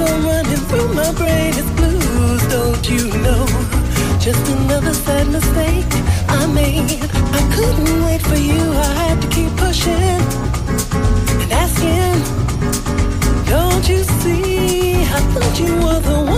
all running through my brain is blues, don't you know? Just another sad mistake I made. I couldn't wait for you, I had to keep pushing and asking. Don't you see? I thought you were the one.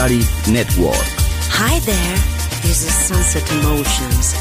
Network. Hi there, this is Sunset Emotions.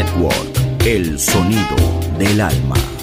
Network, el sonido del alma.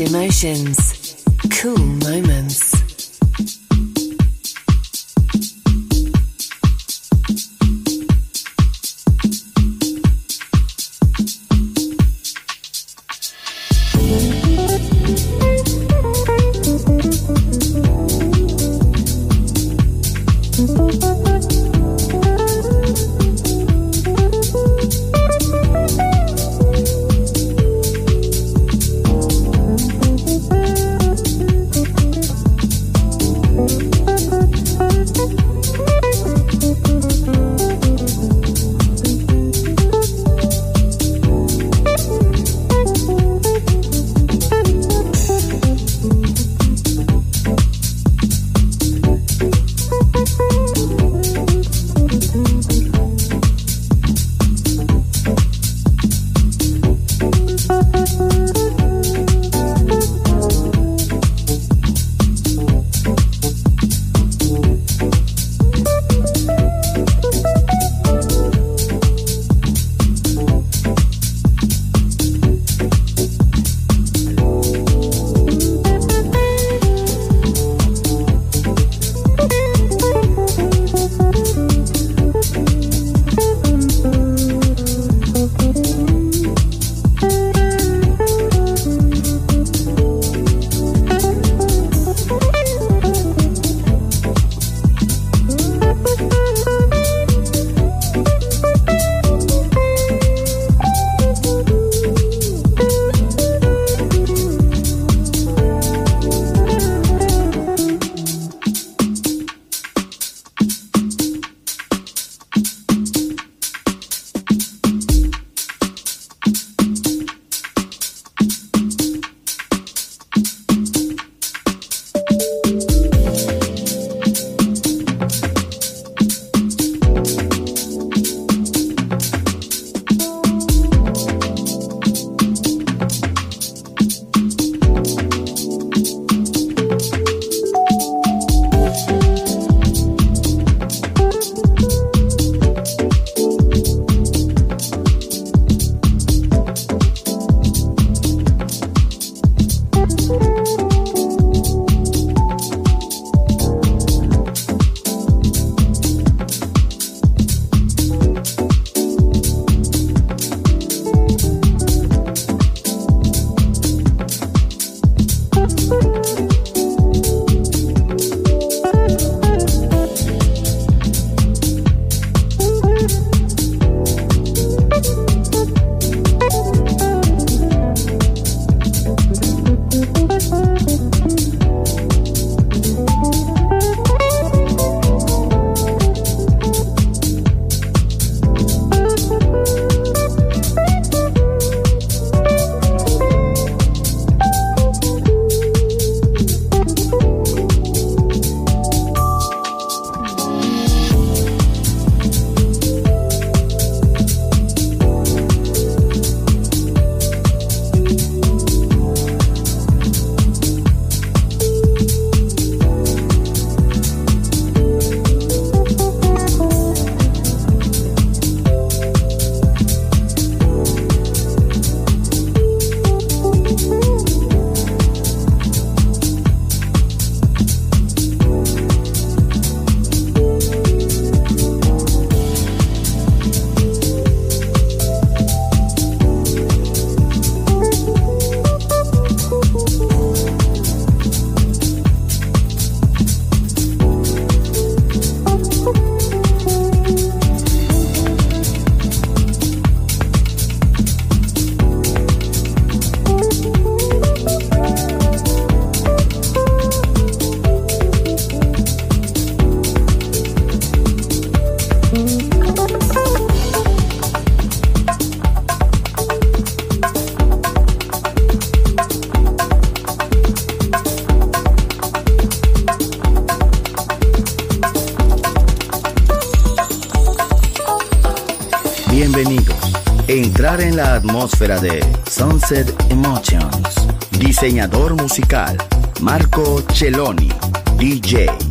Emotions. Musical, Marco Celloni, DJ.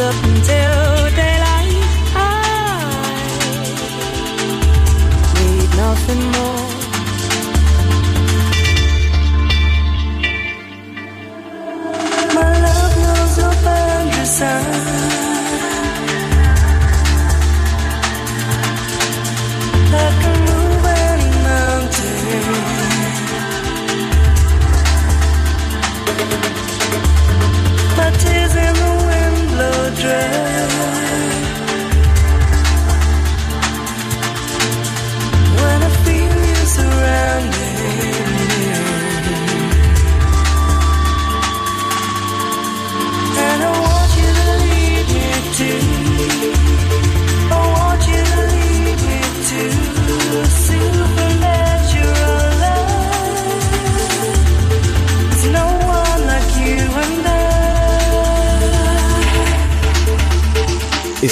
up until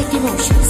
Sunset Emotions.